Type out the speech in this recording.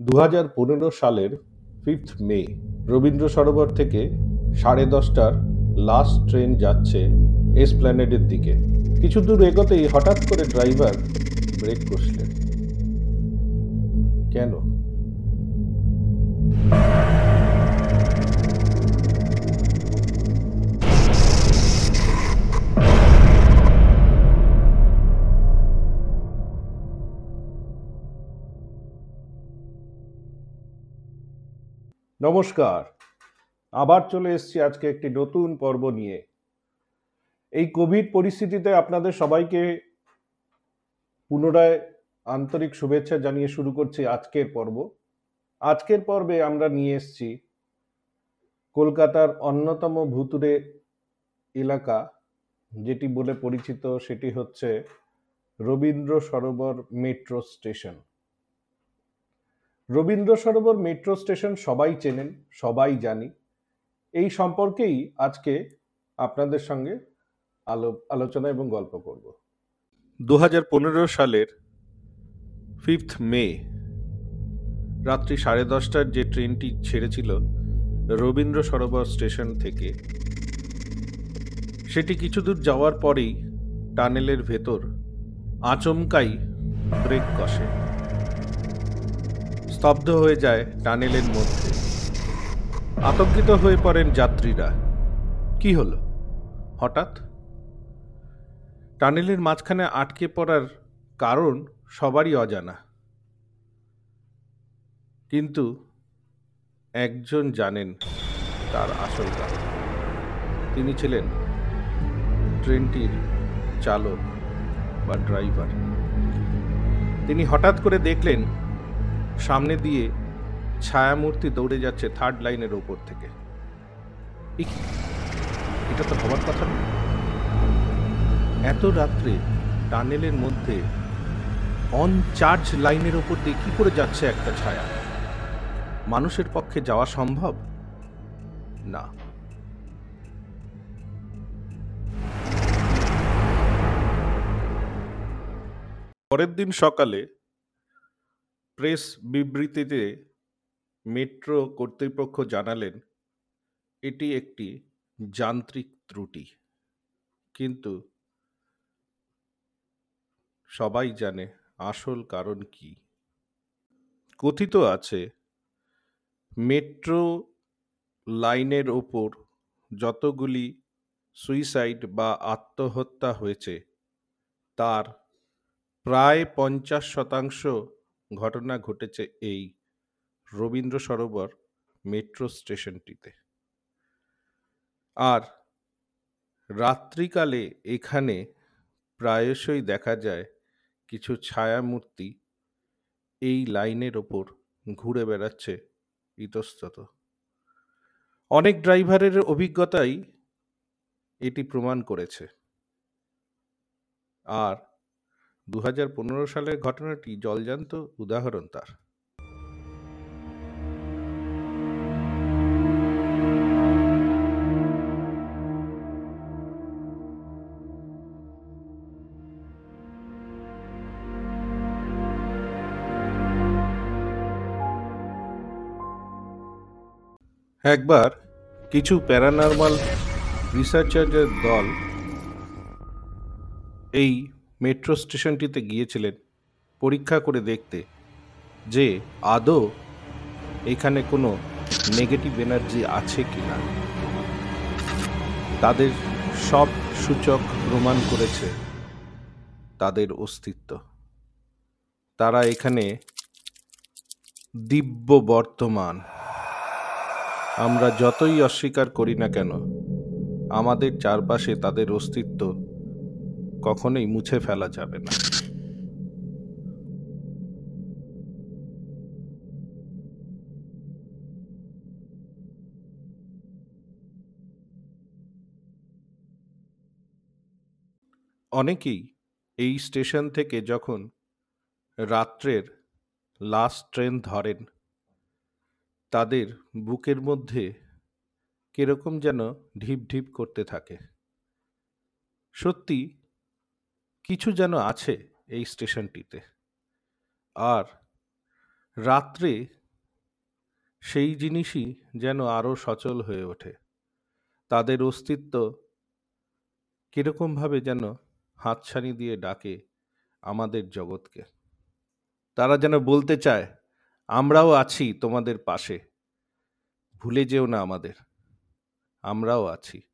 দু হাজার পনেরো সালের ফিফথ মে রবীন্দ্র সরোবর থেকে সাড়ে দশটার লাস্ট ট্রেন যাচ্ছে এসপ্ল্যানেডের দিকে। কিছু দূর এগোতেই হঠাৎ করে ড্রাইভার ব্রেক কষলেন। কেন? নমস্কার। আবার চলে এসেছি আজকে একটি নতুন পর্ব নিয়ে। এই কোভিড পরিস্থিতিতে আপনাদের সবাইকে পুনরায় আন্তরিক শুভেচ্ছা জানিয়ে শুরু করছি আজকের পর্ব। আজকের পর্বে আমরা নিয়ে এসেছি কলকাতার অন্যতম ভুতুরে এলাকা, যেটি বলে পরিচিত সেটি হচ্ছে Rabindra Sarobar metro station. Rabindra Sarobar metro station সবাই চেনেন, সবাই জানি। এই সম্পর্কেই আজকে আপনাদের সঙ্গে আলো, আলোচনা এবং গল্প করব। দু হাজার পনেরো সালের ফিফথ মে, রাত্রি সাড়ে দশটার যে ট্রেনটি ছেড়েছিল রবীন্দ্র সরোবর স্টেশন থেকে, সেটি কিছু দূর যাওয়ার পরেই টানেলের ভেতর আচমকাই ব্রেক কষে। স্তব্ধ হয়ে যায় টানেলের মধ্যে। আতঙ্কিত হয়ে পড়েন যাত্রীরা। কি হলো? হঠাৎ? টানেলের মাঝখানে আটকে পড়ার কারণ সবারই অজানা। কিন্তু একজন জানেন তার আসল কারণ। তিনি ছিলেন ট্রেনটির চালক বা ড্রাইভার। তিনি হঠাৎ করে দেখলেন সামনে দিয়ে ছায়ামূর্তি দৌড়ে যাচ্ছে থার্ড লাইনের ওপর থেকে। এটা তো হওয়ার কথা না। এত রাত্রে টানেলের মধ্যে অন চার্জ লাইনের ওপর দিয়ে কি করে যাচ্ছে একটা ছায়া? মানুষের পক্ষে যাওয়া সম্ভব? না। পরের দিন সকালে প্রেস বিবৃতিতে মেট্রো কর্তৃপক্ষ জানালেন, এটি একটি যান্ত্রিক ত্রুটি। কিন্তু সবাই জানে আসল কারণ কি। কথিত আছে, মেট্রো লাইনের ওপর যতগুলি সুইসাইড বা আত্মহত্যা হয়েছে, তার প্রায় পঞ্চাশ শতাংশ ঘটনা ঘটেছে এই রবীন্দ্র সরোবর মেট্রো স্টেশনটিতে। আর রাত্রিকালে এখানে প্রায়শই দেখা যায় কিছু ছায়ামূর্তি এই লাইনের ওপর ঘুরে বেড়াচ্ছে ইতস্তত। অনেক ড্রাইভারের অভিজ্ঞতাই এটি প্রমাণ করেছে। আর দু সালের ঘটনাটি জলজান্ত উদাহরণ তার। একবার কিছু প্যারানর্মাল রিসার্চারের দল এই মেট্রো স্টেশনটিতে গিয়েছিলেন পরীক্ষা করে দেখতে যে আদৌ এখানে কোনো নেগেটিভ এনার্জি আছে কি না তাদের সব সূচক প্রমাণ করেছে তাদের অস্তিত্ব। তারা এখানে দিব্য বর্তমান। আমরা যতই অস্বীকার করি না কেন, আমাদের চারপাশে তাদের অস্তিত্ব কখনোই মুছে ফেলা যাবে না। অনেকেই এই স্টেশন থেকে যখন রাত্রের লাস্ট ট্রেন ধরেন, তাদের বুকের মধ্যে কীরকম যেন ঢিপ ঢিপ করতে থাকে। সত্যি কিছু যেন আছে এই স্টেশনটিতে। আর রাত্রে সেই জিনিসই যেন আরও সচল হয়ে ওঠে। তাদের অস্তিত্ব কীরকমভাবে যেন হাতছানি দিয়ে ডাকে আমাদের জগৎকে। তারা যেন বলতে চায়, আমরাও আছি তোমাদের পাশে। ভুলে যেও না আমাদের। আমরাও আছি।